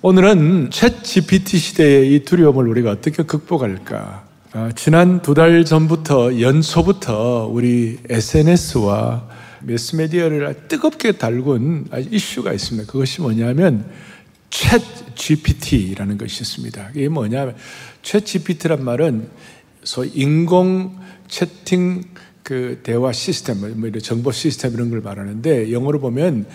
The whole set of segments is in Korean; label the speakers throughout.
Speaker 1: 오늘은 챗 GPT 시대의 이 두려움을 우리가 어떻게 극복할까? 아, 지난 두 달 전부터 연초부터 우리 SNS와 매스메디어를 뜨겁게 달군 이슈가 있습니다. 그것이 뭐냐면 챗 GPT라는 것이 있습니다. 이게 뭐냐면 챗 GPT란 말은 소위 인공 채팅 그 대화 시스템, 뭐 이런 정보 시스템 이런 걸 말하는데 영어로 보면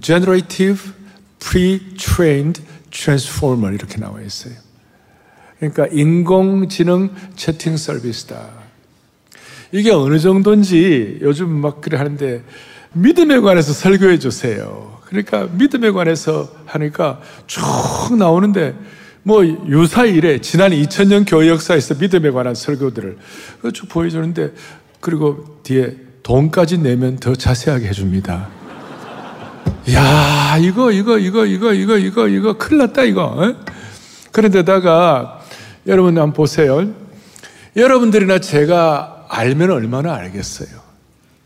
Speaker 1: generative pre-trained transformer 이렇게 나와 있어요. 그러니까 인공지능 채팅 서비스다. 이게 어느 정도인지 요즘 막 그래 하는데 믿음에 관해서 설교해 주세요. 그러니까 믿음에 관해서 하니까 쭉 나오는데 뭐 유사 일에 지난 2000년 교회 역사에서 믿음에 관한 설교들을 쭉 보여주는데 그리고 뒤에 돈까지 내면 더 자세하게 해줍니다. 야, 이거, 이거, 이거, 이거, 이거, 이거, 이거, 큰일 났다, 이거. 어? 그런데다가, 여러분 한번 보세요. 여러분들이나 제가 알면 얼마나 알겠어요.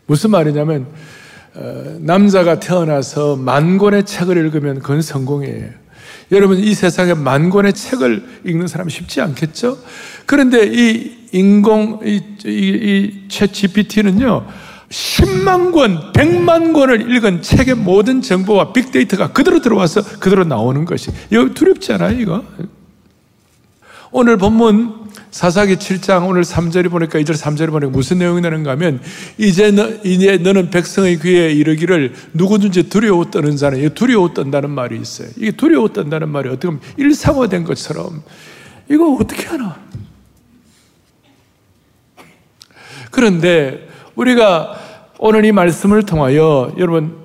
Speaker 1: 무슨 말이냐면, 어, 남자가 태어나서 만 권의 책을 읽으면 그건 성공이에요. 여러분, 이 세상에 만 권의 책을 읽는 사람 쉽지 않겠죠? 그런데 이 인공, 이, 이, 이, 챗 GPT는요, 10만 권, 100만 권을 읽은 책의 모든 정보와 빅데이터가 그대로 들어와서 그대로 나오는 것이. 이거 두렵지 않아요, 이거? 오늘 본문 사사기 7장 오늘 3절이 보니까 2절 3절이 보니까 무슨 내용이 나는가 하면 이제 너, 이제 너는 백성의 귀에 이르기를 누구든지 두려워 떠는 자는 두려워 떤다는 말이 있어요. 이게 두려워 떤다는 말이 어떻게 보면 일상화된 것처럼 이거 어떻게 하나? 그런데 우리가 오늘 이 말씀을 통하여 여러분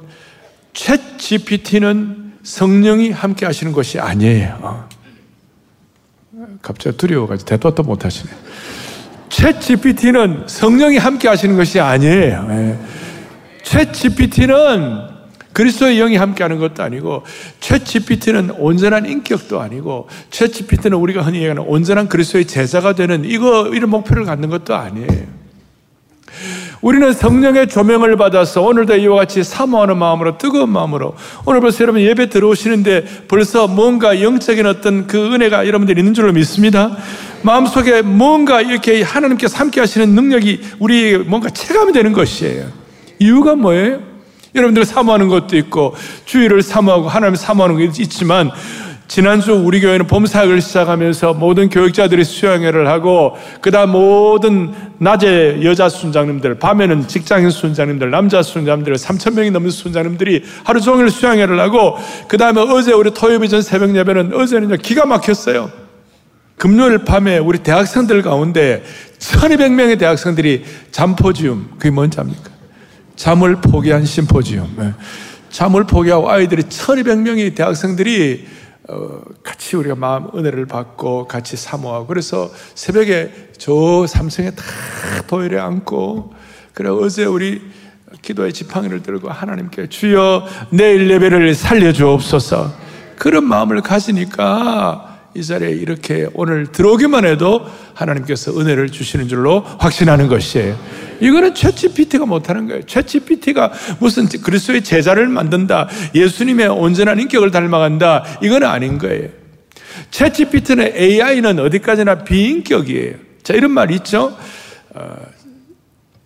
Speaker 1: 챗 GPT는 성령이 함께 하시는 것이 아니에요. 갑자기 두려워가지고 대답도 못 하시네. 챗 GPT는 성령이 함께 하시는 것이 아니에요. 예. 챗 GPT는 그리스도의 영이 함께 하는 것도 아니고 챗 GPT는 온전한 인격도 아니고 챗 GPT는 우리가 흔히 얘기하는 온전한 그리스도의 제자가 되는 이거 이런 목표를 갖는 것도 아니에요. 우리는 성령의 조명을 받아서 오늘도 이와 같이 사모하는 마음으로 뜨거운 마음으로 오늘 벌써 여러분 예배 들어오시는데 벌써 뭔가 영적인 어떤 그 은혜가 여러분들 있는 줄로 믿습니다. 마음속에 뭔가 이렇게 하나님께서 함께 하시는 능력이 우리 뭔가 체감이 되는 것이에요. 이유가 뭐예요? 여러분들 사모하는 것도 있고 주의를 사모하고 하나님 사모하는 것도 있지만 지난주 우리 교회는 봄사역을 시작하면서 모든 교육자들이 수양회를 하고 그다음 모든 낮에 여자 순장님들, 밤에는 직장인 순장님들, 남자 순장님들 3천 명이 넘는 순장님들이 하루 종일 수양회를 하고 그다음에 어제 우리 토요일 전 새벽 예배는 어제는 기가 막혔어요. 금요일 밤에 우리 대학생들 가운데 1200명의 대학생들이 잠포지움, 그게 뭔지 압니까? 잠을 포기한 심포지움. 네. 잠을 포기하고 아이들이 1200명의 대학생들이 어, 같이 우리가 마음 은혜를 받고 같이 사모하고 그래서 새벽에 저 삼성에 다 도열에 앉고 그래 어제 우리 기도의 지팡이를 들고 하나님께 주여 내일 예배를 살려주옵소서 그런 마음을 가지니까 이 자리에 이렇게 오늘 들어오기만 해도 하나님께서 은혜를 주시는 줄로 확신하는 것이에요. 이거는 챗GPT가 못하는 거예요. 챗GPT가 무슨 그리스도의 제자를 만든다. 예수님의 온전한 인격을 닮아간다. 이건 아닌 거예요. 챗GPT는 AI는 어디까지나 비인격이에요. 자, 이런 말 있죠? 어,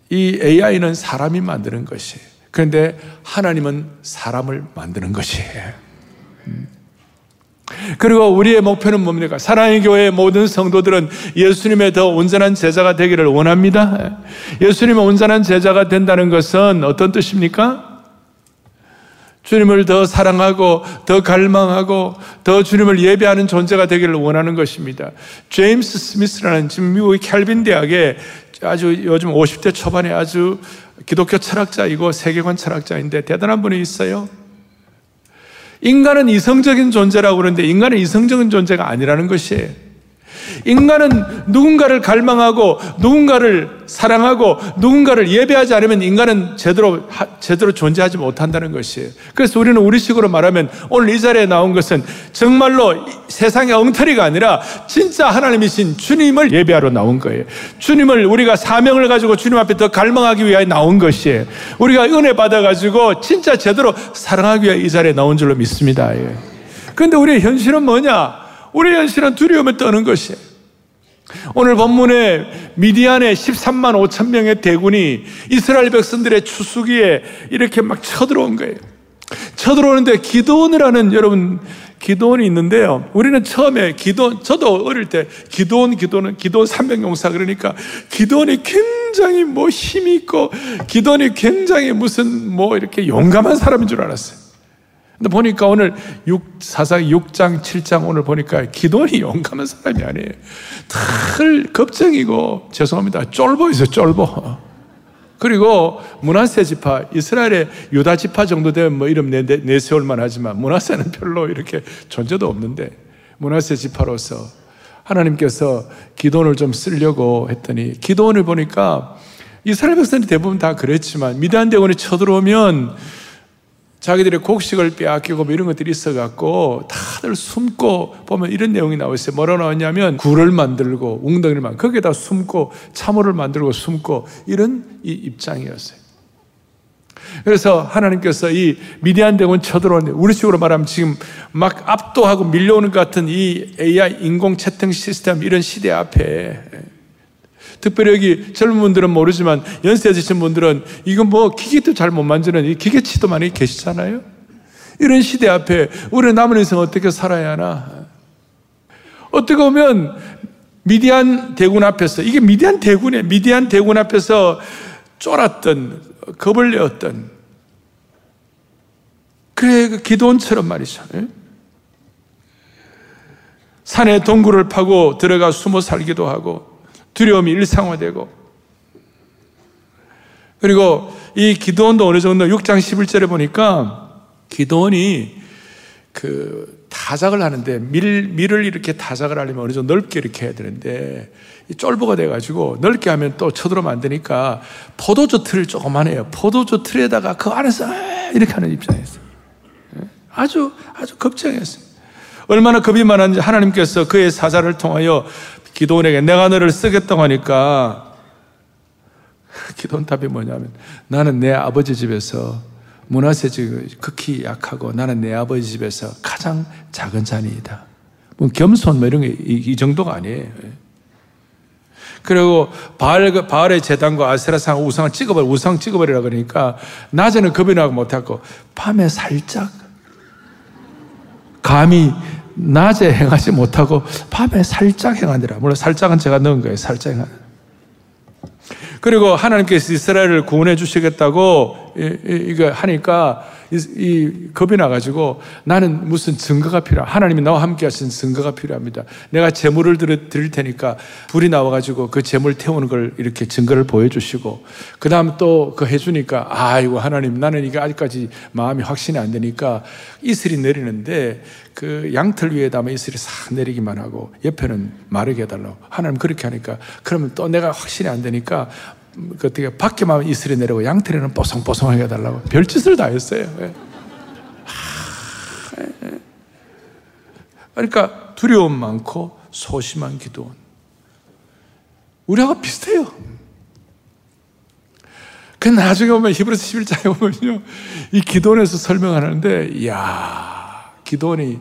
Speaker 1: 이 AI는 사람이 만드는 것이에요. 그런데 하나님은 사람을 만드는 것이에요. 음. 그리고 우리의 목표는 뭡니까? 사랑의 교회의 모든 성도들은 예수님의 더 온전한 제자가 되기를 원합니다. 예수님의 온전한 제자가 된다는 것은 어떤 뜻입니까? 주님을 더 사랑하고 더 갈망하고 더 주님을 예배하는 존재가 되기를 원하는 것입니다. 제임스 스미스라는 지금 미국의 캘빈 대학에 아주 요즘 50대 초반에 아주 기독교 철학자이고 세계관 철학자인데 대단한 분이 있어요. 인간은 이성적인 존재라고 그러는데 인간은 이성적인 존재가 아니라는 것이에요. 인간은 누군가를 갈망하고 누군가를 사랑하고 누군가를 예배하지 않으면 인간은 제대로 제대로 존재하지 못한다는 것이에요. 그래서 우리는 우리식으로 말하면 오늘 이 자리에 나온 것은 정말로 세상의 엉터리가 아니라 진짜 하나님이신 주님을 예배하러 나온 거예요. 주님을 우리가 사명을 가지고 주님 앞에 더 갈망하기 위하여 나온 것이에요. 우리가 은혜 받아 가지고 진짜 제대로 사랑하기 위해 이 자리에 나온 줄로 믿습니다. 예. 그런데 우리의 현실은 뭐냐? 우리의 현실은 두려움에 떠는 것이에요. 오늘 본문에 미디안의 13만 5천 명의 대군이 이스라엘 백성들의 추수기에 이렇게 막 쳐들어온 거예요. 쳐들어오는데 기도원이라는 여러분 기도원이 있는데요. 우리는 처음에 기도원, 저도 어릴 때 기도원, 기도원, 기도원 300용사 그러니까 기도원이 굉장히 뭐 힘이 있고 기도원이 굉장히 무슨 뭐 이렇게 용감한 사람인 줄 알았어요. 근데 보니까 오늘 6, 사상 6장, 7장 오늘 보니까 기도원이 용감한 사람이 아니에요. 늘 겁쟁이고, 죄송합니다. 쫄보 있어요, 쫄보. 그리고 문하세 지파, 이스라엘의 유다 지파 정도 되면 뭐 이름 내, 내세울만 하지만 문하세는 별로 이렇게 존재도 없는데 문하세 지파로서 하나님께서 기도원을 좀 쓰려고 했더니 기도원을 보니까 이스라엘 백성이 대부분 다 그랬지만 미단 대원이 쳐들어오면 자기들의 곡식을 빼앗기고 뭐 이런 것들이 있어갖고 다들 숨고 보면 이런 내용이 나와 있어요. 뭐라 나왔냐면 굴을 만들고 웅덩이를 만 거기에다 숨고 참호를 만들고 숨고 이런 이 입장이었어요. 그래서 하나님께서 이 미디안 대군 쳐들어오는 우리 식으로 말하면 지금 막 압도하고 밀려오는 것 같은 이 AI 인공 채팅 시스템 이런 시대 앞에 특별히 여기 젊은 분들은 모르지만 연세 드신 분들은 이건 뭐 기계도 잘 못 만지는 이 기계치도 많이 계시잖아요. 이런 시대 앞에 우리 남은 인생 어떻게 살아야 하나? 어떻게 보면 미디안 대군 앞에서 이게 미디안 대군이에요. 미디안 대군 앞에서 쫄았던 겁을 내었던 그래 그 기도원처럼 말이죠. 예? 산에 동굴을 파고 들어가 숨어 살기도 하고 두려움이 일상화되고 그리고 이 기도원도 어느 정도 6장 11절에 보니까 기도원이 그 타작을 하는데 밀, 밀을 이렇게 타작을 하려면 어느 정도 넓게 이렇게 해야 되는데 쫄보가 돼가지고 넓게 하면 또 쳐들어오면 안 되니까 포도주 틀을 조금만 해요. 포도주 틀에다가 그 안에서 이렇게 하는 입장이었어요. 예? 아주, 아주 걱정했어요. 얼마나 겁이 많았는지 하나님께서 그의 사자를 통하여 기도원에게 내가 너를 쓰겠다고 하니까 기도원 답이 뭐냐면 나는 내 아버지 집에서 문화세 극히 약하고 나는 내 아버지 집에서 가장 작은 자니이다. 뭐 겸손 뭐 이런 게 이 정도가 아니에요. 그리고 바알, 바알의 재단과 아세라상 우상을 찍어버려, 우상 찍어버리라 그러니까 낮에는 겁이 나고 못하고 밤에 살짝 감히 낮에 행하지 못하고 밤에 살짝 행하니라. 물론 살짝은 제가 넣은 거예요. 살짝 행하. 그리고 하나님께서 이스라엘을 구원해 주시겠다고 이거 하니까 이, 겁이 나가지고 나는 무슨 증거가 필요하 하나님이 나와 함께 하신 증거가 필요합니다. 내가 재물을 드릴 테니까 불이 나와가지고 그 재물 태우는 걸 이렇게 증거를 보여주시고 그 다음 또 그 해주니까 아이고 하나님 나는 이게 아직까지 마음이 확신이 안 되니까 이슬이 내리는데 그 양털 위에다가 이슬이 싹 내리기만 하고 옆에는 마르게 해달라고 하나님 그렇게 하니까 그러면 또 내가 확신이 안 되니까 그 어떻게 밖에만 이슬이 내리고 양털에는 뽀송뽀송하게 해달라고 별짓을 다 했어요. 예. 예. 그러니까 두려움 많고 소심한 기도원. 우리하고 비슷해요. 그 나중에 보면 히브리서 11장에 보면요. 이 기도원에서 설명하는데, 이야, 기도원이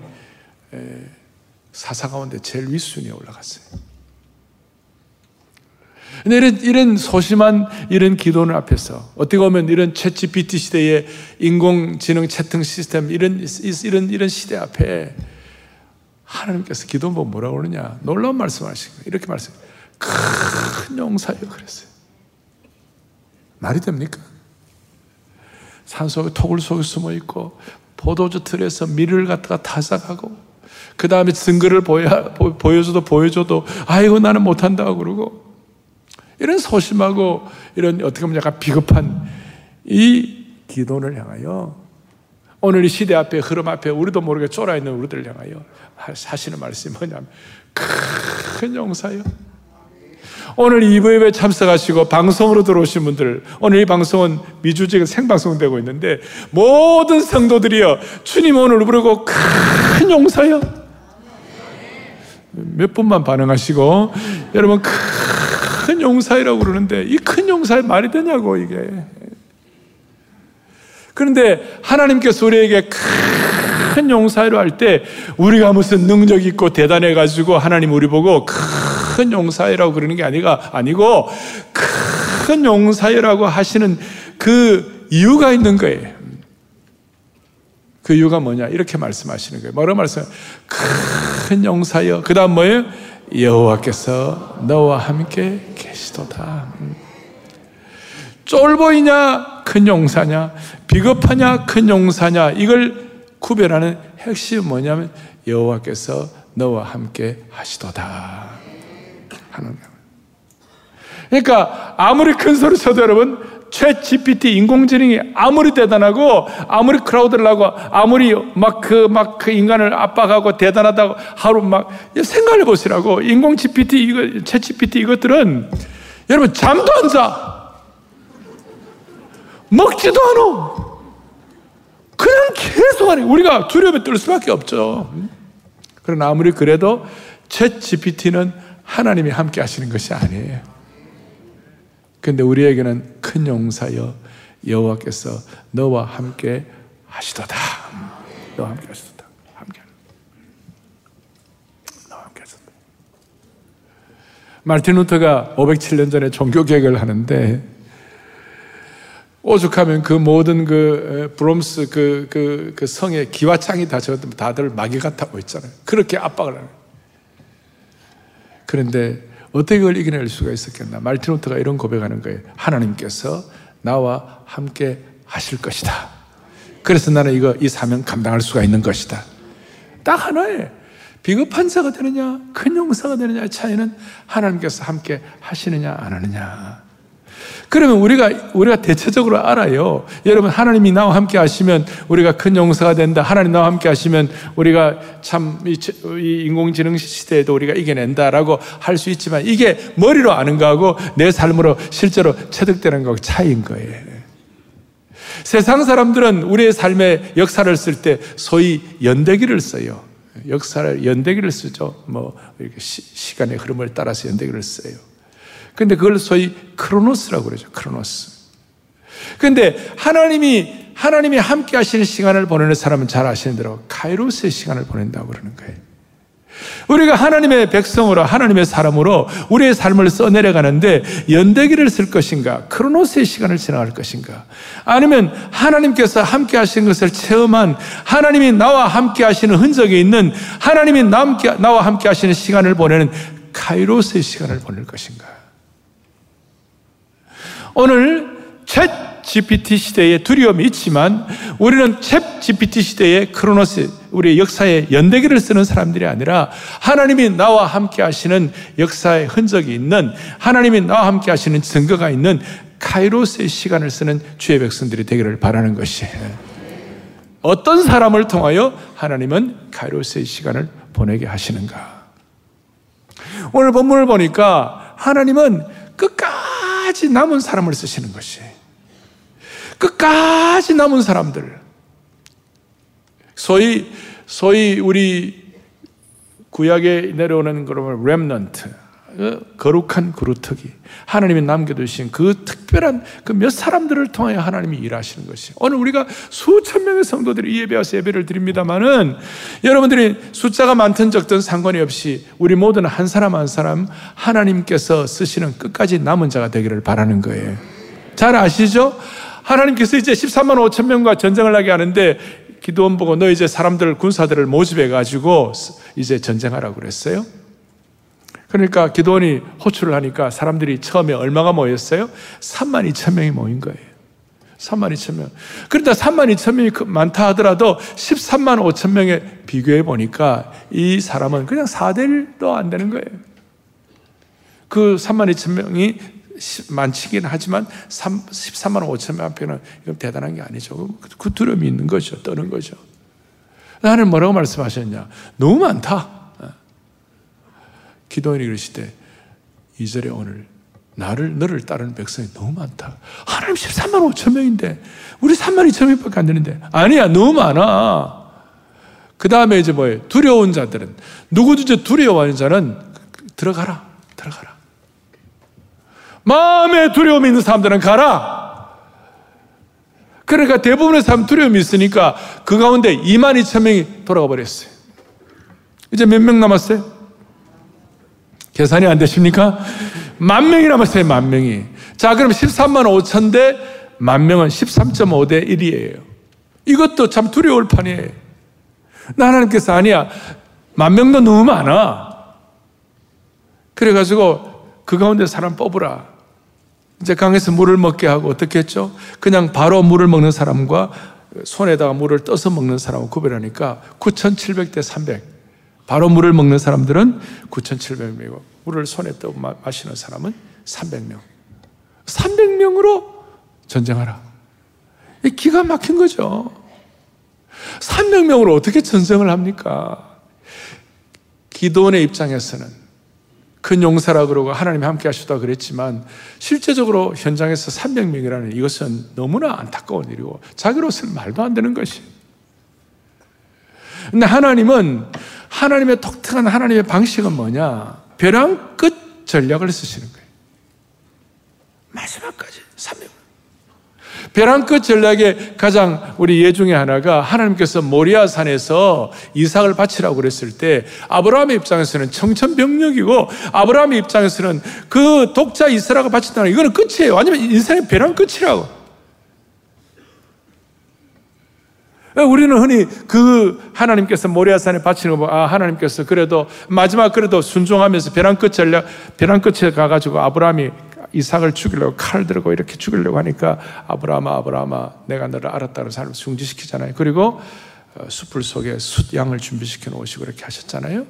Speaker 1: 사사 가운데 제일 윗순위에 올라갔어요. 이런, 이런 소심한 이런 기도는 앞에서 어떻게 보면 이런 채 g p t 시대의 인공지능 채팅 시스템 이런, 이런, 이런 시대 앞에 하나님께서 기도 뭐 뭐라고 그러냐 놀라운 말씀 하시고 이렇게 말씀 큰 용사여 그랬어요. 말이 됩니까? 산속에 토굴 속에 숨어 있고 포도주 틀에서 밀을 갖다가 타작하고 그 다음에 증거를 보여, 보여줘도 보여줘도 아이고 나는 못한다고 그러고 이런 소심하고 이런 어떻게 보면 약간 비겁한 이 기도를 향하여 오늘 이 시대 앞에 흐름 앞에 우리도 모르게 쫄아 있는 우리들을 향하여 하시는 말씀이 뭐냐면 큰 용사요. 오늘 이부에 참석하시고 방송으로 들어오신 분들 오늘 이 방송은 미주지가 생방송되고 있는데 모든 성도들이여 주님 오늘 부르고 큰 용사요. 몇 분만 반응하시고 여러분 큰 큰 용사이라고 그러는데 이 큰 용사의 말이 되냐고 이게. 그런데 하나님께서 우리에게 큰 용사로 할 때 우리가 무슨 능력 있고 대단해 가지고 하나님 우리 보고 큰 용사이라고 그러는 게 아니가 아니고 큰 용사이라고 하시는 그 이유가 있는 거예요. 그 이유가 뭐냐? 이렇게 말씀하시는 거예요. 뭐라고 말씀? 큰 용사여. 그 다음 뭐예요? 여호와께서 너와 함께 계시도다. 쫄보이냐? 큰 용사냐? 비겁하냐? 큰 용사냐? 이걸 구별하는 핵심 뭐냐면 여호와께서 너와 함께 하시도다. 하는 거예요. 그러니까 아무리 큰 소리 쳐도 여러분 최 GPT 인공지능이 아무리 대단하고 아무리 크라우드를 하고 아무리 막 그 막그 그 인간을 압박하고 대단하다고 하루 막 생각해 보시라고 인공 GPT 이거 최 GPT 이것들은 여러분 잠도 안 자. 먹지도 않아. 그냥 계속 하는 우리가 두려움에 떨 수밖에 없죠. 그러나 아무리 그래도 최 GPT는 하나님이 함께 하시는 것이 아니에요. 근데 우리에게는 큰 용사여 여호와께서 너와 함께 하시도다. 너와 함께 하시도다. 함께 너와 함께 하시도다. 마틴 루터가 507년 전에 종교 개혁을 하는데 오죽하면 그 모든 그 브롬스 그, 그, 그 성의 기와창이 다저 다들 마귀가 타고 있잖아요. 그렇게 압박을 하는. 그런데 어떻게 그걸 이겨낼 수가 있었겠나? 말틴 루터가 이런 고백하는 거예요. 하나님께서 나와 함께 하실 것이다. 그래서 나는 이거 이 사명 감당할 수가 있는 것이다. 딱 하나에 비겁한 자가 되느냐, 큰 용사가 되느냐의 차이는 하나님께서 함께 하시느냐, 안 하느냐. 그러면 우리가, 우리가 대체적으로 알아요. 여러분, 하나님이 나와 함께 하시면 우리가 큰 용서가 된다. 하나님 나와 함께 하시면 우리가 참, 이, 인공지능 시대에도 우리가 이겨낸다라고 할 수 있지만 이게 머리로 아는 거하고 내 삶으로 실제로 체득되는 거하고 차이인 거예요. 세상 사람들은 우리의 삶의 역사를 쓸 때 소위 연대기를 써요. 역사를 연대기를 쓰죠. 뭐, 이렇게 시, 간의 흐름을 따라서 연대기를 써요. 근데 그걸 소위 크로노스라고 그러죠. 크로노스. 근데 하나님이 하나님이 함께 하시는 시간을 보내는 사람은 잘 아시는 대로 카이로스의 시간을 보낸다고 그러는 거예요. 우리가 하나님의 백성으로 하나님의 사람으로 우리의 삶을 써내려가는데 연대기를 쓸 것인가 크로노스의 시간을 지나갈 것인가 아니면 하나님께서 함께 하시는 것을 체험한 하나님이 나와 함께 하시는 흔적이 있는 하나님이 나와 함께 하시는 시간을 보내는 카이로스의 시간을 보낼 것인가 오늘 챗 GPT 시대에 두려움이 있지만 우리는 챗 GPT 시대의 크로노스, 우리의 역사의 연대기를 쓰는 사람들이 아니라 하나님이 나와 함께 하시는 역사의 흔적이 있는 하나님이 나와 함께 하시는 증거가 있는 카이로스의 시간을 쓰는 주의 백성들이 되기를 바라는 것이 어떤 사람을 통하여 하나님은 카이로스의 시간을 보내게 하시는가? 오늘 본문을 보니까 하나님은 끝까지 끝까지 남은 사람을 쓰시는 것이. 끝까지 남은 사람들. 소위, 소위 우리 구약에 내려오는 그러면 렘넌트. 그 거룩한 그루터기. 하나님이 남겨두신 그 특별한 그 몇 사람들을 통하여 하나님이 일하시는 것이. 오늘 우리가 수천 명의 성도들이 예배 와서 예배를 드립니다만은 여러분들이 숫자가 많든 적든 상관이 없이 우리 모두는 한 사람 한 사람 하나님께서 쓰시는 끝까지 남은 자가 되기를 바라는 거예요. 잘 아시죠? 하나님께서 이제 13만 5천 명과 전쟁을 하게 하는데 기도원 보고 너 이제 사람들 군사들을 모집해 가지고 이제 전쟁하라고 그랬어요. 그러니까 기도원이 호출을 하니까 사람들이 처음에 얼마가 모였어요? 3만 2천 명이 모인 거예요. 3만 2천 명. 그러다 3만 2천 명이 그 많다 하더라도 13만 5천 명에 비교해 보니까 이 사람은 그냥 4대 1도 안 되는 거예요. 그 3만 2천 명이 많지긴 하지만 3, 13만 5천 명 앞에는 이건 대단한 게 아니죠. 그 두려움이 있는 거죠. 떠는 거죠. 나는 뭐라고 말씀하셨냐? 너무 많다. 기도원이 그러시되 2절에 오늘 나를 너를 따르는 백성이 너무 많다. 하나님 13만 5천 명인데 우리 3만 2천 명밖에 안 되는데 아니야 너무 많아. 그 다음에 이제 뭐예요? 두려운 자들은 누구든지 두려워하는 자는 들어가라 들어가라. 마음에 두려움이 있는 사람들은 가라. 그러니까 대부분의 사람 두려움이 있으니까 그 가운데 2만 2천 명이 돌아가 버렸어요. 이제 몇 명 남았어요? 계산이 안 되십니까? 만 명이 남았어요, 만 명이. 자, 그럼 13만 5천 대 만 명은 13.5 대 1이에요. 이것도 참 두려울 판이에요. 나 하나님께서 아니야. 만 명도 너무 많아. 그래가지고 그 가운데 사람 뽑으라. 이제 강에서 물을 먹게 하고 어떻게 했죠? 그냥 바로 물을 먹는 사람과 손에다가 물을 떠서 먹는 사람을 구별하니까 9,700대 300. 바로 물을 먹는 사람들은 9,700명이고 물을 손에 떠 마시는 사람은 300명. 300명으로 전쟁하라. 기가 막힌 거죠. 300명으로 어떻게 전쟁을 합니까? 기도원의 입장에서는 큰 용사라 그러고 하나님이 함께 하시다 그랬지만 실제적으로 현장에서 300명이라는 이것은 너무나 안타까운 일이고 자기로서는 말도 안 되는 것이. 근데 하나님은 하나님의 독특한 하나님의 방식은 뭐냐? 벼랑 끝 전략을 쓰시는 거예요. 마지막까지 300명. 벼랑 끝 전략의 가장 우리 예 중에 하나가 하나님께서 모리아 산에서 이삭을 바치라고 그랬을 때 아브라함의 입장에서는 청천벽력이고 아브라함의 입장에서는 그 독자 이스라엘을 바친다는 이거는 끝이에요. 아니면 인생의 벼랑 끝이라고. 우리는 흔히 그 하나님께서 모리아산에 바치는 거, 아, 하나님께서 그래도 마지막 그래도 순종하면서 벼랑 끝 전략, 벼랑 끝에 가가지고 아브라함이 이삭을 죽이려고 칼을 들고 이렇게 죽이려고 하니까 아브라함아 아브라함아 내가 너를 알았다는 사람을 중지시키잖아요. 그리고 어, 숲을 속에 숫 양을 준비시켜 놓으시고 그렇게 하셨잖아요.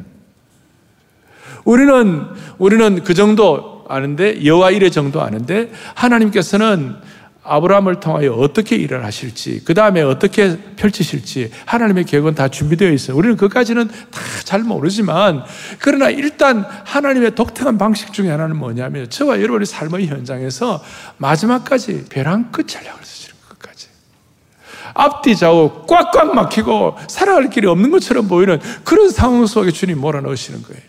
Speaker 1: 우리는 우리는 그 정도 아는데 여호와 이래 정도 아는데 하나님께서는 아브라함을 통하여 어떻게 일을 하실지, 그 다음에 어떻게 펼치실지 하나님의 계획은 다 준비되어 있어요. 우리는 그까지는 다 잘 모르지만 그러나 일단 하나님의 독특한 방식 중에 하나는 뭐냐면 저와 여러분의 삶의 현장에서 마지막까지 벼랑 끝 전략을 쓰시는 것까지. 앞뒤 좌우 꽉꽉 막히고 살아갈 길이 없는 것처럼 보이는 그런 상황 속에 주님 몰아넣으시는 거예요.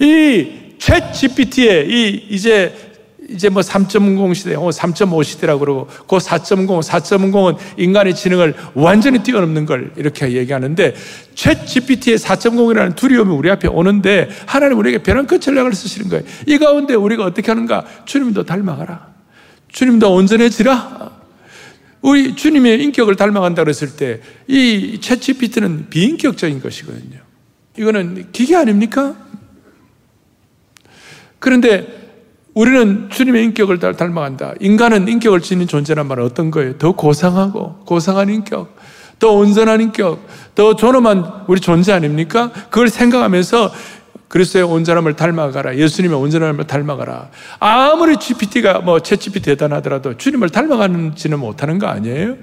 Speaker 1: 이 챗 GPT의 이 이제 이제 뭐 3.0 시대, 3.5 시대라고 그러고 그 4.0, 4.0은 인간의 지능을 완전히 뛰어넘는 걸 이렇게 얘기하는데 챗 GPT의 4.0이라는 두려움이 우리 앞에 오는데 하나님 우리에게 벼랑 끝 전략을 쓰시는 거예요. 이 가운데 우리가 어떻게 하는가? 주님도 닮아가라. 주님도 온전해지라. 우리 주님의 인격을 닮아간다 그랬을 때 이챗 GPT는 비인격적인 것이거든요. 이거는 기계 아닙니까? 그런데 우리는 주님의 인격을 닮아간다. 인간은 인격을 지닌 존재란 말은 어떤 거예요? 더 고상하고, 고상한 인격, 더 온전한 인격, 더 존엄한 우리 존재 아닙니까? 그걸 생각하면서 그리스도의 온전함을 닮아가라. 예수님의 온전함을 닮아가라. 아무리 GPT가 뭐, 채 GPT 대단하더라도 주님을 닮아가지는 못하는 거 아니에요?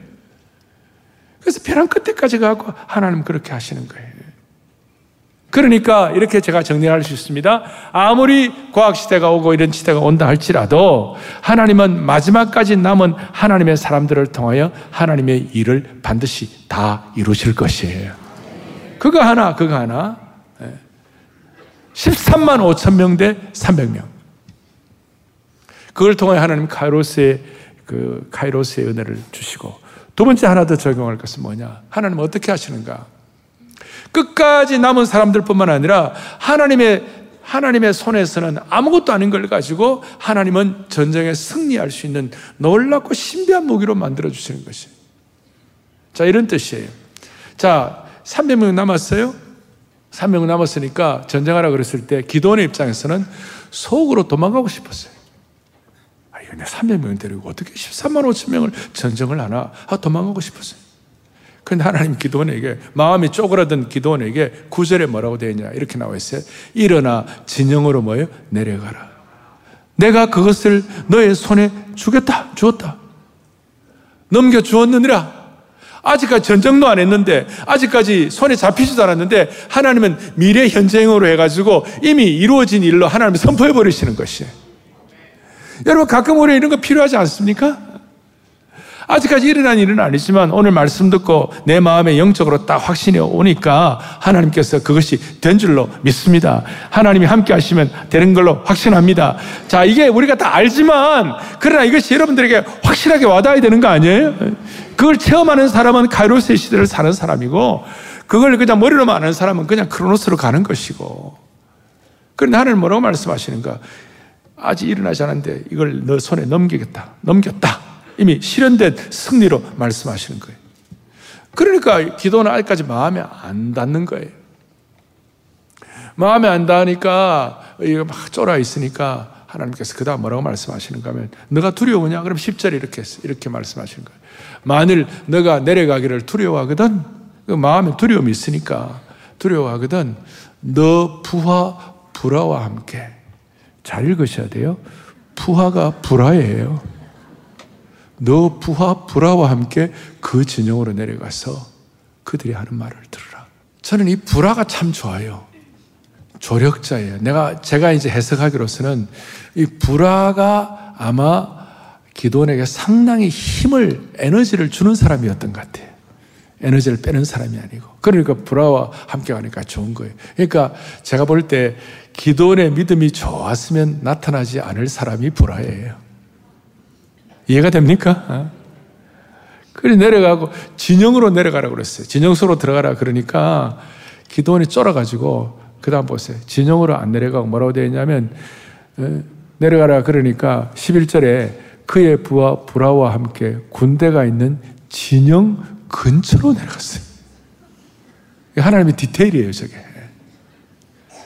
Speaker 1: 그래서 벼랑 끝에까지 가고 하나님 그렇게 하시는 거예요. 그러니까 이렇게 제가 정리할 수 있습니다. 아무리 과학시대가 오고 이런 시대가 온다 할지라도 하나님은 마지막까지 남은 하나님의 사람들을 통하여 하나님의 일을 반드시 다 이루실 것이에요. 그거 하나, 그거 하나. 13만 5천 명 대 300명. 그걸 통해 하나님 카이로스의 그 카이로스의 은혜를 주시고 두 번째 하나 더 적용할 것은 뭐냐? 하나님 어떻게 하시는가? 끝까지 남은 사람들뿐만 아니라 하나님의 하나님의 손에서는 아무것도 아닌 걸 가지고 하나님은 전쟁에 승리할 수 있는 놀랍고 신비한 무기로 만들어 주시는 것이. 자, 이런 뜻이에요. 자, 300명 남았어요? 300명 남았으니까 전쟁하라 그랬을 때 기도원의 입장에서는 속으로 도망가고 싶었어요. 아, 이거 내 300명 데리고 어떻게 13만 5천 명을 전쟁을 하나? 아, 도망가고 싶었어요. 근데 하나님 기도원에게 마음이 쪼그라든 기도원에게 구절에 뭐라고 되어 있냐 이렇게 나와 있어요. 일어나 진영으로 뭐예요? 내려가라. 내가 그것을 너의 손에 주겠다. 주었다. 넘겨 주었느니라. 아직까지 전쟁도 안 했는데 아직까지 손에 잡히지도 않았는데 하나님은 미래 현쟁으로 해가지고 이미 이루어진 일로 하나님 선포해 버리시는 것이에요. 여러분 가끔 우리 이런 거 필요하지 않습니까? 아직까지 일어난 일은 아니지만 오늘 말씀 듣고 내 마음에 영적으로 딱 확신이 오니까 하나님께서 그것이 된 줄로 믿습니다. 하나님이 함께 하시면 되는 걸로 확신합니다. 자, 이게 우리가 다 알지만 그러나 이것이 여러분들에게 확실하게 와닿아야 되는 거 아니에요? 그걸 체험하는 사람은 카이로스의 시대를 사는 사람이고 그걸 그냥 머리로만 아는 사람은 그냥 크로노스로 가는 것이고 그런데 하나님 뭐라고 말씀하시는가? 아직 일어나지 않았는데 이걸 너 손에 넘기겠다. 넘겼다. 이미 실현된 승리로 말씀하시는 거예요. 그러니까 기도는 아직까지 마음에 안 닿는 거예요. 마음에 안 닿으니까 이거 막 쫄아 있으니까 하나님께서 그 다음 뭐라고 말씀하시는가 하면 너가 두려우냐? 그럼 10절에 이렇게 이렇게 말씀하시는 거예요. 만일 너가 내려가기를 두려워하거든 그 마음에 두려움이 있으니까 두려워하거든 너 부하 불화와 함께 잘 읽으셔야 돼요. 부하가 불화예요. 너 부하 불화와 함께 그 진영으로 내려가서 그들이 하는 말을 들으라. 저는 이 불화가 참 좋아요. 조력자예요. 내가 제가 이제 해석하기로서는 이 불화가 아마 기도원에게 상당히 힘을 에너지를 주는 사람이었던 것 같아요. 에너지를 빼는 사람이 아니고. 그러니까 불화와 함께 가니까 좋은 거예요. 그러니까 제가 볼 때 기도원의 믿음이 좋았으면 나타나지 않을 사람이 불화예요. 이해가 됩니까? 어? 그래 내려가고 진영으로 내려가라고 그랬어요. 진영소로 들어가라 그러니까 기도원이 쫄아가지고 그 다음 보세요. 진영으로 안 내려가고 뭐라고 되어 있냐면 어, 내려가라 그러니까 11절에 그의 부하 불화와 함께 군대가 있는 진영 근처로 내려갔어요. 하나님의 디테일이에요, 저게.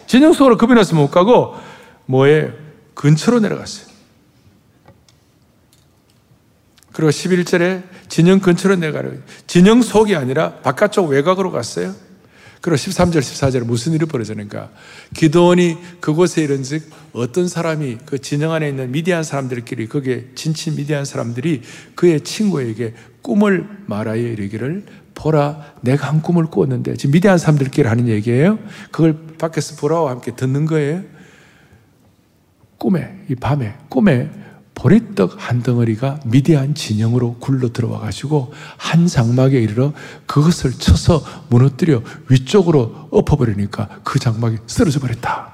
Speaker 1: 진영 속으로 급이 나서 못 가고 뭐에 근처로 내려갔어요. 그리고 11절에 진영 근처로 내려가요. 진영 속이 아니라 바깥쪽 외곽으로 갔어요. 그리고 13절, 14절에 무슨 일이 벌어지는가? 기도원이 그곳에 이른 즉, 어떤 사람이 그 진영 안에 있는 미디안 사람들끼리, 거기에 진친 미디안 사람들이 그의 친구에게 꿈을 말하여 이르기를, 보라, 내가 한 꿈을 꾸었는데, 지금 미디안 사람들끼리 하는 얘기예요. 그걸 밖에서 보라와 함께 듣는 거예요. 꿈에, 이 밤에, 꿈에 보리떡 한 덩어리가 미디안 진영으로 굴러 들어와 가지고 한 장막에 이르러 그것을 쳐서 무너뜨려 위쪽으로 엎어버리니까 그 장막이 쓰러져 버렸다.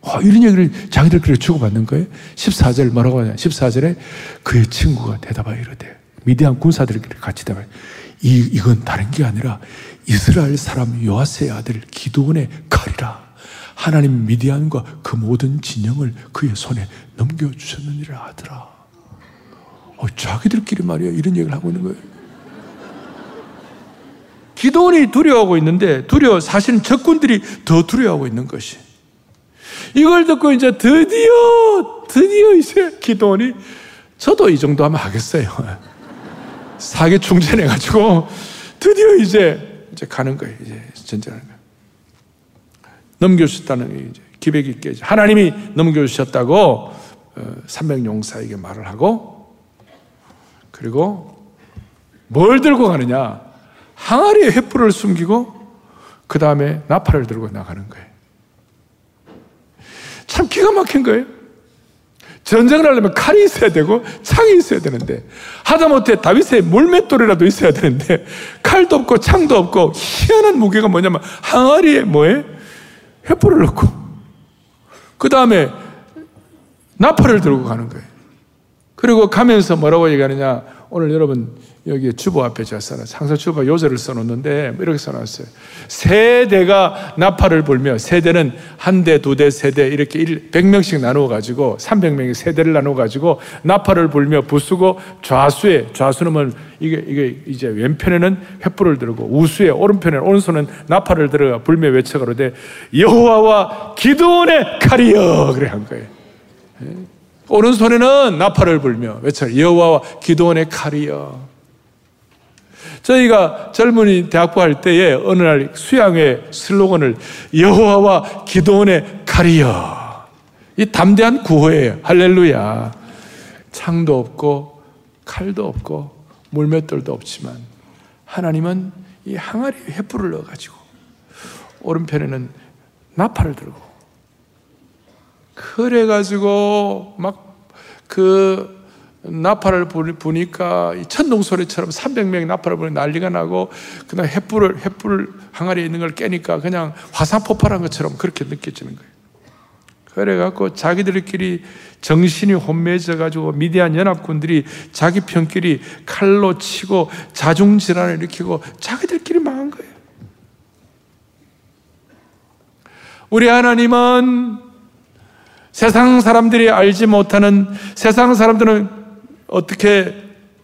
Speaker 1: 어, 이런 얘기를 자기들끼리 주고받는 거예요. 14절 뭐라고 하냐. 14절에 그의 친구가 대답하여 이르되 미디안 군사들끼리 같이 대답해 이, 이건 다른 게 아니라 이스라엘 사람 요아스의 아들 기도원의 칼이라. 하나님 미디안과 그 모든 진영을 그의 손에 넘겨주셨느니라 하더라. 어, 자기들끼리 말이야 이런 얘기를 하고 있는 거예요. 기도원이 두려워하고 있는데 두려워 사실은 적군들이 더 두려워하고 있는 것이. 이걸 듣고 이제 드디어 드디어 이제 기도원이 저도 이 정도 하면 하겠어요. 사기 충전해 가지고 드디어 이제 이제 가는 거예요. 이제 전쟁하는 거예요. 넘겨주셨다는 이제 기백이 깨져. 하나님이 넘겨주셨다고 300용사에게 어, 말을 하고 그리고 뭘 들고 가느냐? 항아리에 횃불을 숨기고 그 다음에 나팔을 들고 나가는 거예요. 참 기가 막힌 거예요. 전쟁을 하려면 칼이 있어야 되고 창이 있어야 되는데 하다못해 다윗의 물맷돌이라도 있어야 되는데 칼도 없고 창도 없고 희한한 무게가 뭐냐면 항아리에 뭐에 횃불을 넣고 그 다음에 나팔을 들고 가는 거예요. 그리고 가면서 뭐라고 얘기하느냐 오늘 여러분 여기 주보 앞에 제가 써놨어요. 상서 주보 요절을 써놓는데 이렇게 써놨어요. 세대가 나팔을 불며 세대는 한 대, 두 대, 세 대 이렇게 100명씩 나누어 가지고 300명의 세대를 나누어 가지고 나팔을 불며 부수고 좌수에 좌수는 뭐 이게 이게 이제 왼편에는 횃불을 들고 우수에 오른편에 오른손은 나팔을 들어 불며 외쳐 가로되 여호와와 기도원의 칼이여 그래 한 거예요. 예? 오른손에는 나팔을 불며 외쳐 여호와와 기도원의 칼이여 저희가 젊은이 대학부 할 때에 어느 날 수양회 슬로건을 여호와와 기도원의 칼이여. 이 담대한 구호예요. 할렐루야. 창도 없고 칼도 없고 물맷돌도 없지만 하나님은 이 항아리에 횃불을 넣어가지고 오른편에는 나팔을 들고 그래 가지고 막 그 나팔을 부니까 천둥 소리처럼 300명이 나팔을 부니 난리가 나고 그다음 횃불을 횃불 항아리에 있는 걸 깨니까 그냥 화산 폭발한 것처럼 그렇게 느껴지는 거예요. 그래 갖고 자기들끼리 정신이 혼미해져 가지고 미디안 연합군들이 자기 편끼리 칼로 치고 자중 질환을 일으키고 자기들끼리 망한 거예요. 우리 하나님은 세상 사람들이 알지 못하는 세상 사람들은 어떻게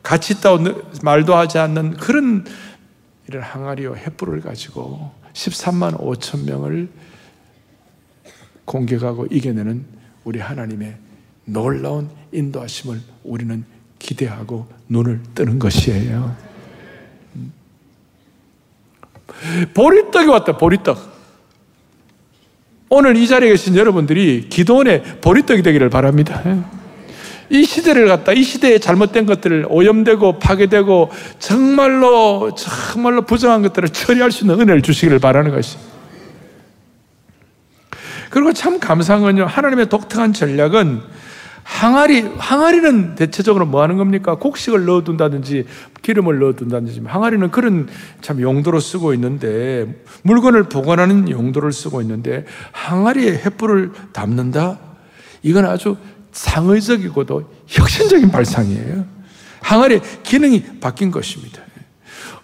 Speaker 1: 같이 있다고 말도 하지 않는 그런 이런 항아리와 횃불을 가지고 13만 5천 명을 공격하고 이겨내는 우리 하나님의 놀라운 인도하심을 우리는 기대하고 눈을 뜨는 것이에요. 보리떡이 왔다, 보리떡. 오늘 이 자리에 계신 여러분들이 기도원의 보리떡이 되기를 바랍니다. 이 시대를 갖다 이 시대에 잘못된 것들을 오염되고 파괴되고 정말로 정말로 부정한 것들을 처리할 수 있는 은혜를 주시기를 바라는 것이. 그리고 참 감사한 건요. 하나님의 독특한 전략은 항아리, 항아리는 대체적으로 뭐 하는 겁니까? 곡식을 넣어둔다든지 기름을 넣어둔다든지 항아리는 그런 참 용도로 쓰고 있는데 물건을 보관하는 용도를 쓰고 있는데 항아리에 횃불을 담는다? 이건 아주 상의적이고도 혁신적인 발상이에요. 항아리 기능이 바뀐 것입니다.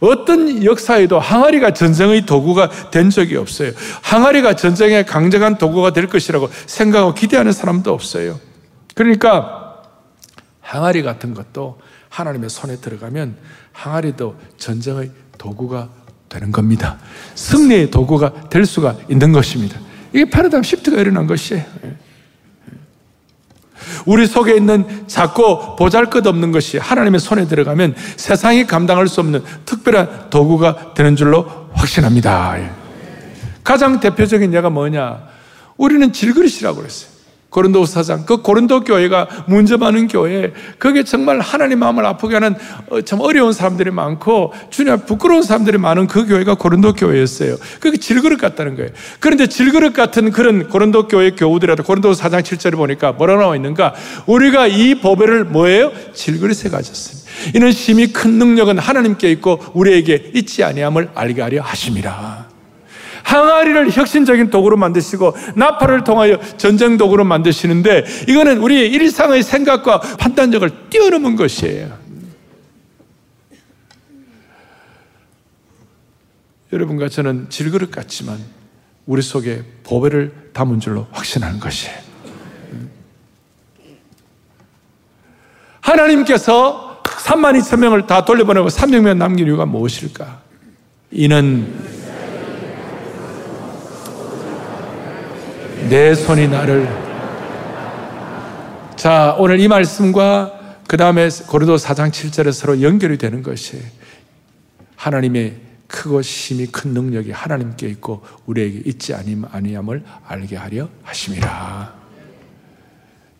Speaker 1: 어떤 역사에도 항아리가 전쟁의 도구가 된 적이 없어요. 항아리가 전쟁의 강력한 도구가 될 것이라고 생각하고 기대하는 사람도 없어요. 그러니까 항아리 같은 것도 하나님의 손에 들어가면 항아리도 전쟁의 도구가 되는 겁니다. 승리의 도구가 될 수가 있는 것입니다. 이게 패러다임 시프트가 일어난 것이에요. 우리 속에 있는 작고 보잘 것 없는 것이 하나님의 손에 들어가면 세상이 감당할 수 없는 특별한 도구가 되는 줄로 확신합니다. 가장 대표적인 예가 뭐냐? 우리는 질그릇이라고 그랬어요. 고린도 사장, 그 고린도 교회가 문제 많은 교회, 그게 정말 하나님 마음을 아프게 하는 어, 참 어려운 사람들이 많고 주님 부끄러운 사람들이 많은 그 교회가 고린도 교회였어요. 그게 질그릇 같다는 거예요. 그런데 질그릇 같은 그런 고린도 교회 교우들이라도 고린도 사장 7절에 보니까 뭐라 나와 있는가? 우리가 이 보배를 뭐예요? 질그릇에 가졌습니다. 이는 심히 큰 능력은 하나님께 있고 우리에게 있지 아니함을 알게 하려 하심이라. 항아리를 혁신적인 도구로 만드시고 나팔을 통하여 전쟁 도구로 만드시는데 이거는 우리의 일상의 생각과 판단력을 뛰어넘은 것이에요. 여러분과 저는 질그릇 같지만 우리 속에 보배를 담은 줄로 확신하는 것이에요. 하나님께서 3만 2천 명을 다 돌려보내고 300명 남긴 이유가 무엇일까? 이는 내 손이 나를 자 오늘 이 말씀과 그 다음에 고린도 4장 7절에 서로 연결이 되는 것이 하나님의 크고 심히 큰 능력이 하나님께 있고 우리에게 있지 아니함을 알게 하려 하심이라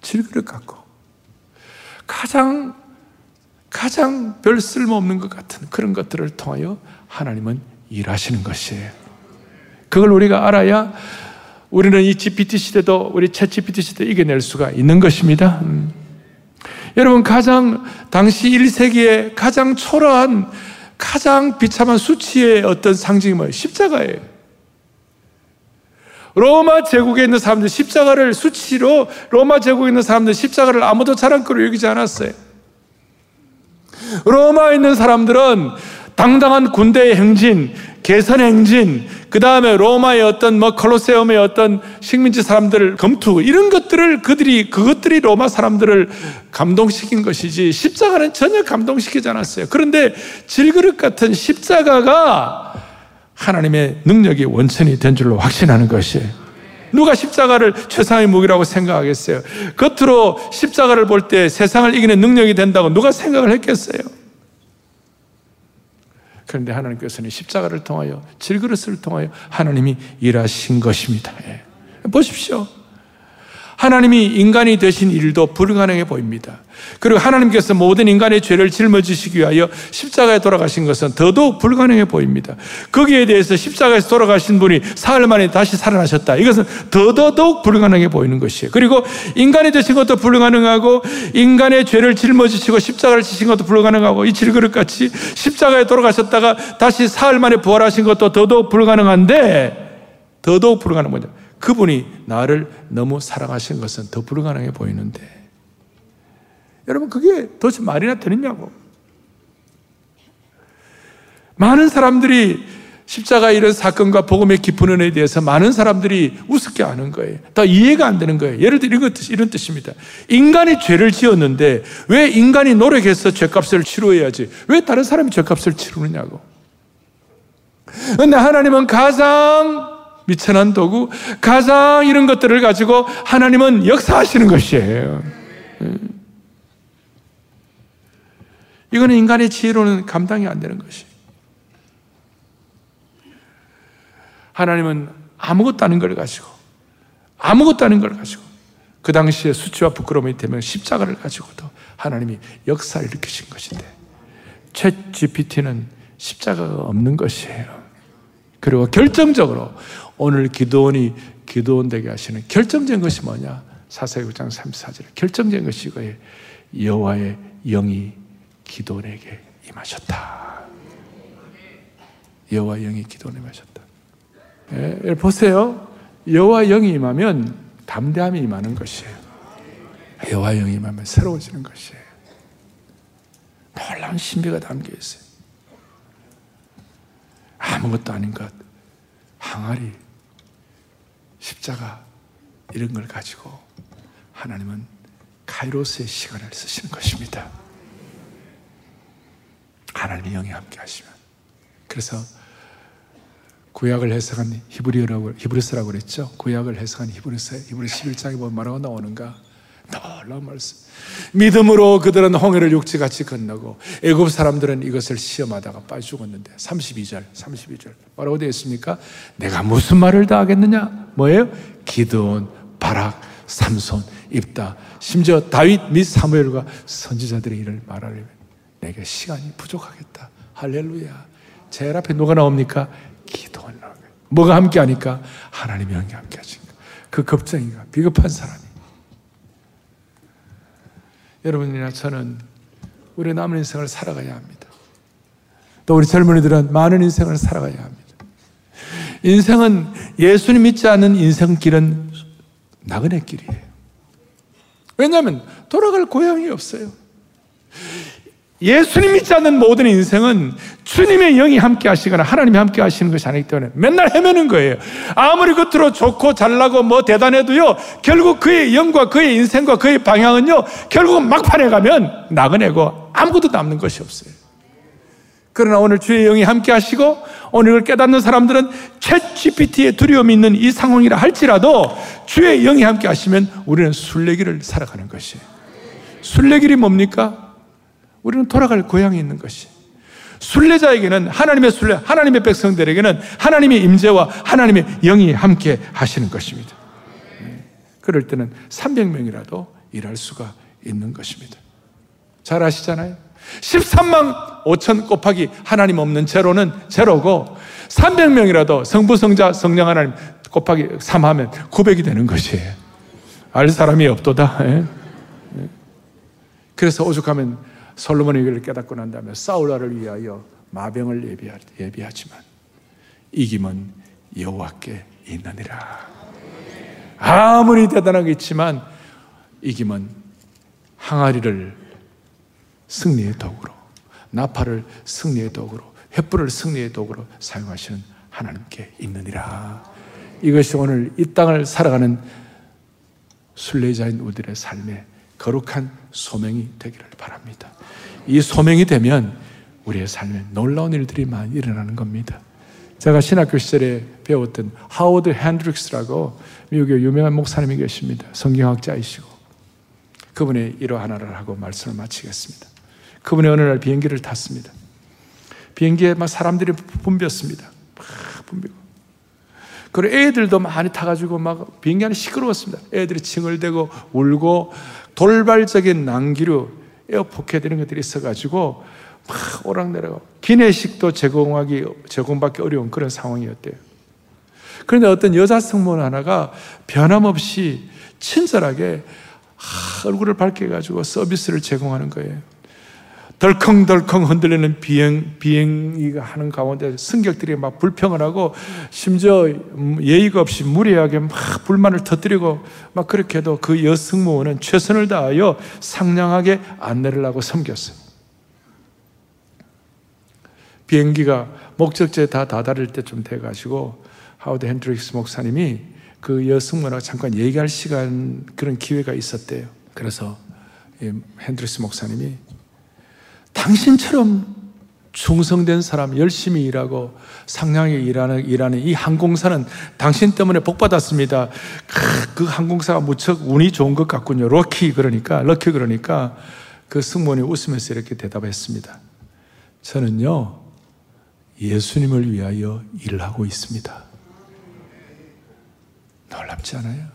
Speaker 1: 질그릇 갖고 가장 가장 별 쓸모없는 것 같은 그런 것들을 통하여 하나님은 일하시는 것이에요. 그걸 우리가 알아야 우리는 이 GPT 시대도 우리 챗 GPT 시대 이겨낼 수가 있는 것입니다. 음. 여러분 가장 당시 1세기에 가장 초라한 가장 비참한 수치의 어떤 상징이 뭐예요? 십자가예요. 로마 제국에 있는 사람들 십자가를 수치로 로마 제국에 있는 사람들 십자가를 아무도 자랑거리 여기지 않았어요. 로마에 있는 사람들은 당당한 군대의 행진, 개선 행진, 그 다음에 로마의 어떤 뭐 콜로세움의 어떤 식민지 사람들 검투 이런 것들을 그들이 그것들이 로마 사람들을 감동시킨 것이지 십자가는 전혀 감동시키지 않았어요. 그런데 질그릇 같은 십자가가 하나님의 능력이 원천이 된 줄로 확신하는 것이에요. 누가 십자가를 최상의 무기라고 생각하겠어요? 겉으로 십자가를 볼 때 세상을 이기는 능력이 된다고 누가 생각을 했겠어요? 그런데 하나님께서는 십자가를 통하여 질그릇을 통하여 하나님이 일하신 것입니다. 예. 보십시오. 하나님이 인간이 되신 일도 불가능해 보입니다. 그리고 하나님께서 모든 인간의 죄를 짊어지시기 위하여 십자가에 돌아가신 것은 더더욱 불가능해 보입니다. 거기에 대해서 십자가에서 돌아가신 분이 사흘 만에 다시 살아나셨다. 이것은 더더욱 불가능해 보이는 것이에요. 그리고 인간이 되신 것도 불가능하고 인간의 죄를 짊어지시고 십자가를 지신 것도 불가능하고 이 질그릇 같이 십자가에 돌아가셨다가 다시 사흘 만에 부활하신 것도 더더욱 불가능한데 더더욱 불가능한 거죠. 그분이 나를 너무 사랑하신 것은 더 불가능해 보이는데 여러분, 그게 도대체 말이나 되느냐고. 많은 사람들이 십자가 이런 사건과 복음의 깊은 은혜에 대해서 많은 사람들이 우습게 아는 거예요. 더 이해가 안 되는 거예요. 예를 들어 이런 뜻입니다. 인간이 죄를 지었는데 왜 인간이 노력해서 죄값을 치루어야지? 왜 다른 사람이 죄값을 치르느냐고. 근데 하나님은 가장 미천한 도구, 가장 이런 것들을 가지고 하나님은 역사하시는 것이에요. 이거는 인간의 지혜로는 감당이 안 되는 것이. 하나님은 아무것도 아닌 걸 가지고, 아무것도 아닌 걸 가지고, 그 당시에 수치와 부끄러움이 되면 십자가를 가지고도 하나님이 역사를 일으키신 것인데, 최 GPT는 십자가가 없는 것이에요. 그리고 결정적으로 오늘 기도원이 기도원 되게 하시는 결정적인 것이 뭐냐? 사사기 9장 34절 결정적인 것이 이거예요. 여호와의 영이 기도원에게 임하셨다. 여호와 영이 기도원에 임하셨다. 예, 보세요. 여호와 영이 임하면 담대함이 임하는 것이에요. 여호와 영이 임하면 새로워지는 것이에요. 놀라운 신비가 담겨 있어요. 아무것도 아닌 것, 항아리, 십자가 이런 걸 가지고 하나님은 카이로스의 시간을 쓰시는 것입니다. 하나님의 영이 함께 하시면. 그래서 구약을 해석한 히브리어라고, 히브리스라고 그랬죠. 구약을 해석한 히브리서, 히브리 11장에 보면 뭐라고 나오는가? 놀라운 말씀. 믿음으로 그들은 홍해를 육지같이 건너고 애굽 사람들은 이것을 시험하다가 빠져 죽었는데 32절, 32절 뭐라고 되어 있습니까? 내가 무슨 말을 다 하겠느냐? 뭐예요? 기드온, 바락, 삼손, 입다, 심지어 다윗 및 사무엘과 선지자들의 일을 말하려면 내게 시간이 부족하겠다. 할렐루야. 제일 앞에 누가 나옵니까? 기도원 나오고. 뭐가 함께 하니까? 하나님이 함께 하십니다. 그 겁쟁이가 비겁한 사람이. 여러분이나 저는 우리 남은 인생을 살아가야 합니다. 또 우리 젊은이들은 많은 인생을 살아가야 합니다. 인생은 예수님 믿지 않는 인생 길은 나그네 길이에요. 왜냐하면 돌아갈 고향이 없어요. 예수님 믿지 않는 모든 인생은 주님의 영이 함께 하시거나 하나님이 함께 하시는 것이 아니기 때문에 맨날 헤매는 거예요. 아무리 겉으로 좋고 잘나고 뭐 대단해도요, 결국 그의 영과 그의 인생과 그의 방향은요, 결국은 막판에 가면 나그네고 아무것도 남는 것이 없어요. 그러나 오늘 주의 영이 함께 하시고 오늘 을 깨닫는 사람들은 챗 GPT에 두려움이 있는 이 상황이라 할지라도 주의 영이 함께 하시면 우리는 순례길을 살아가는 것이에요. 순례길이 뭡니까? 우리는 돌아갈 고향이 있는 것이. 순례자에게는 하나님의 순례, 하나님의 백성들에게는 하나님의 임재와 하나님의 영이 함께 하시는 것입니다. 그럴 때는 300명이라도 일할 수가 있는 것입니다. 잘 아시잖아요. 13만 5천 곱하기 하나님 없는 제로는 제로고 300명이라도 성부, 성자, 성령 하나님 곱하기 3 하면 900이 되는 것이에요. 알 사람이 없도다. 예? 그래서 오죽하면 솔로몬이 이걸 깨닫고 난 다음에 사울라를 위하여 마병을 예비하, 지만 이김은 여호와께 있느니라. 아무리 대단하게 있지만 이김은 항아리를 승리의 도구로 나팔을 승리의 도구로 횃불을 승리의 도구로 사용하시는 하나님께 있느니라. 이것이 오늘 이 땅을 살아가는 순례자인 우리들의 삶의 거룩한 소명이 되기를 바랍니다. 이 소명이 되면 우리의 삶에 놀라운 일들이 많이 일어나는 겁니다. 제가 신학교 시절에 배웠던 하워드 핸드릭스라고 미국의 유명한 목사님이 계십니다. 성경학자이시고 그분의 일화 하나를 하고 말씀을 마치겠습니다. 그분이 어느 날 비행기를 탔습니다. 비행기에 막 사람들이 붐볐습니다. 막 붐비고. 그리고 애들도 많이 타가지고 막 비행기 안에 시끄러웠습니다. 애들이 칭을대고 울고 돌발적인 난기로 에어포켓 이런 것들이 있어가지고 막 오락내리고 기내식도 제공하기 제공받기 어려운 그런 상황이었대요. 그런데 어떤 여자 승무원 하나가 변함없이 친절하게 얼굴을 밝게 가지고 서비스를 제공하는 거예요. 덜컹덜컹 흔들리는 비행, 비행기가 하는 가운데 승객들이 막 불평을 하고 심지어 예의가 없이 무례하게 막 불만을 터뜨리고 막 그렇게 해도 그 여승무원은 최선을 다하여 상냥하게 안내를 하고 섬겼어요. 비행기가 목적지에 다 다다를 때쯤 돼가지고 하워드 핸드릭스 목사님이 그 여승무원하고 잠깐 얘기할 시간 그런 기회가 있었대요. 그래서 핸드릭스 목사님이 당신처럼 충성된 사람, 열심히 일하고 상냥하게 일하는, 일하는 이 항공사는 당신 때문에 복 받았습니다. 그 항공사가 무척 운이 좋은 것 같군요. lucky 그러니까, lucky 그러니까 그 승무원이 웃으면서 이렇게 대답했습니다. 저는요, 예수님을 위하여 일을 하고 있습니다. 놀랍지 않아요?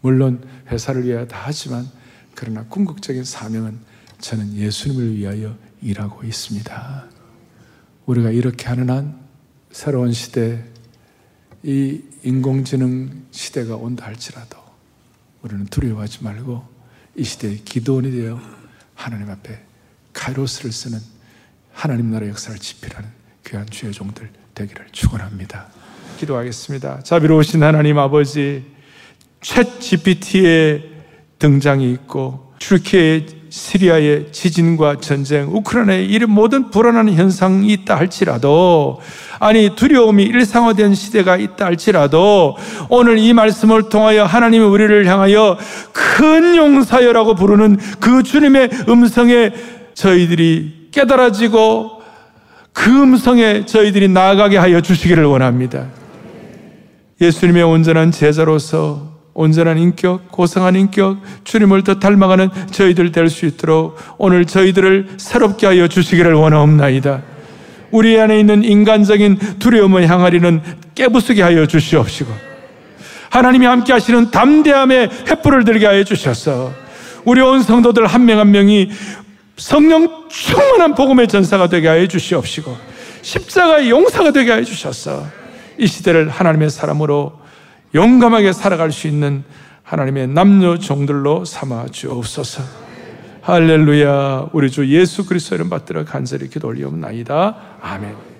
Speaker 1: 물론 회사를 위하여 다 하지만 그러나 궁극적인 사명은 저는 예수님을 위하여 일하고 있습니다. 우리가 이렇게 하는 한 새로운 시대, 이 인공지능 시대가 온다 할지라도 우리는 두려워하지 말고 이 시대의 기도원이 되어 하나님 앞에 카이로스를 쓰는 하나님 나라 역사를 지필하는 귀한 주의 종들 되기를 축원합니다. 기도하겠습니다. 자비로우신 하나님 아버지, 챗 GPT의 등장이 있고 튀르키의 시리아의 지진과 전쟁, 우크라이나의 이런 모든 불안한 현상이 있다 할지라도, 아니, 두려움이 일상화된 시대가 있다 할지라도, 오늘 이 말씀을 통하여 하나님의 우리를 향하여 큰 용사여라고 부르는 그 주님의 음성에 저희들이 깨달아지고 그 음성에 저희들이 나아가게 하여 주시기를 원합니다. 예수님의 온전한 제자로서 온전한 인격, 고상한 인격, 주님을 더 닮아가는 저희들 될 수 있도록 오늘 저희들을 새롭게 하여 주시기를 원하옵나이다. 우리 안에 있는 인간적인 두려움을 향하리는 깨부수게 하여 주시옵시고 하나님이 함께 하시는 담대함의 횃불을 들게 하여 주셔서 우리 온 성도들 한 명한 한 명이 성령 충만한 복음의 전사가 되게 하여 주시옵시고 십자가의 용사가 되게 하여 주셔서 이 시대를 하나님의 사람으로 용감하게 살아갈 수 있는 하나님의 남녀 종들로 삼아 주옵소서. 할렐루야. 우리 주 예수 그리스도 이름 받들어 간절히 기도 올리옵나이다. 아멘.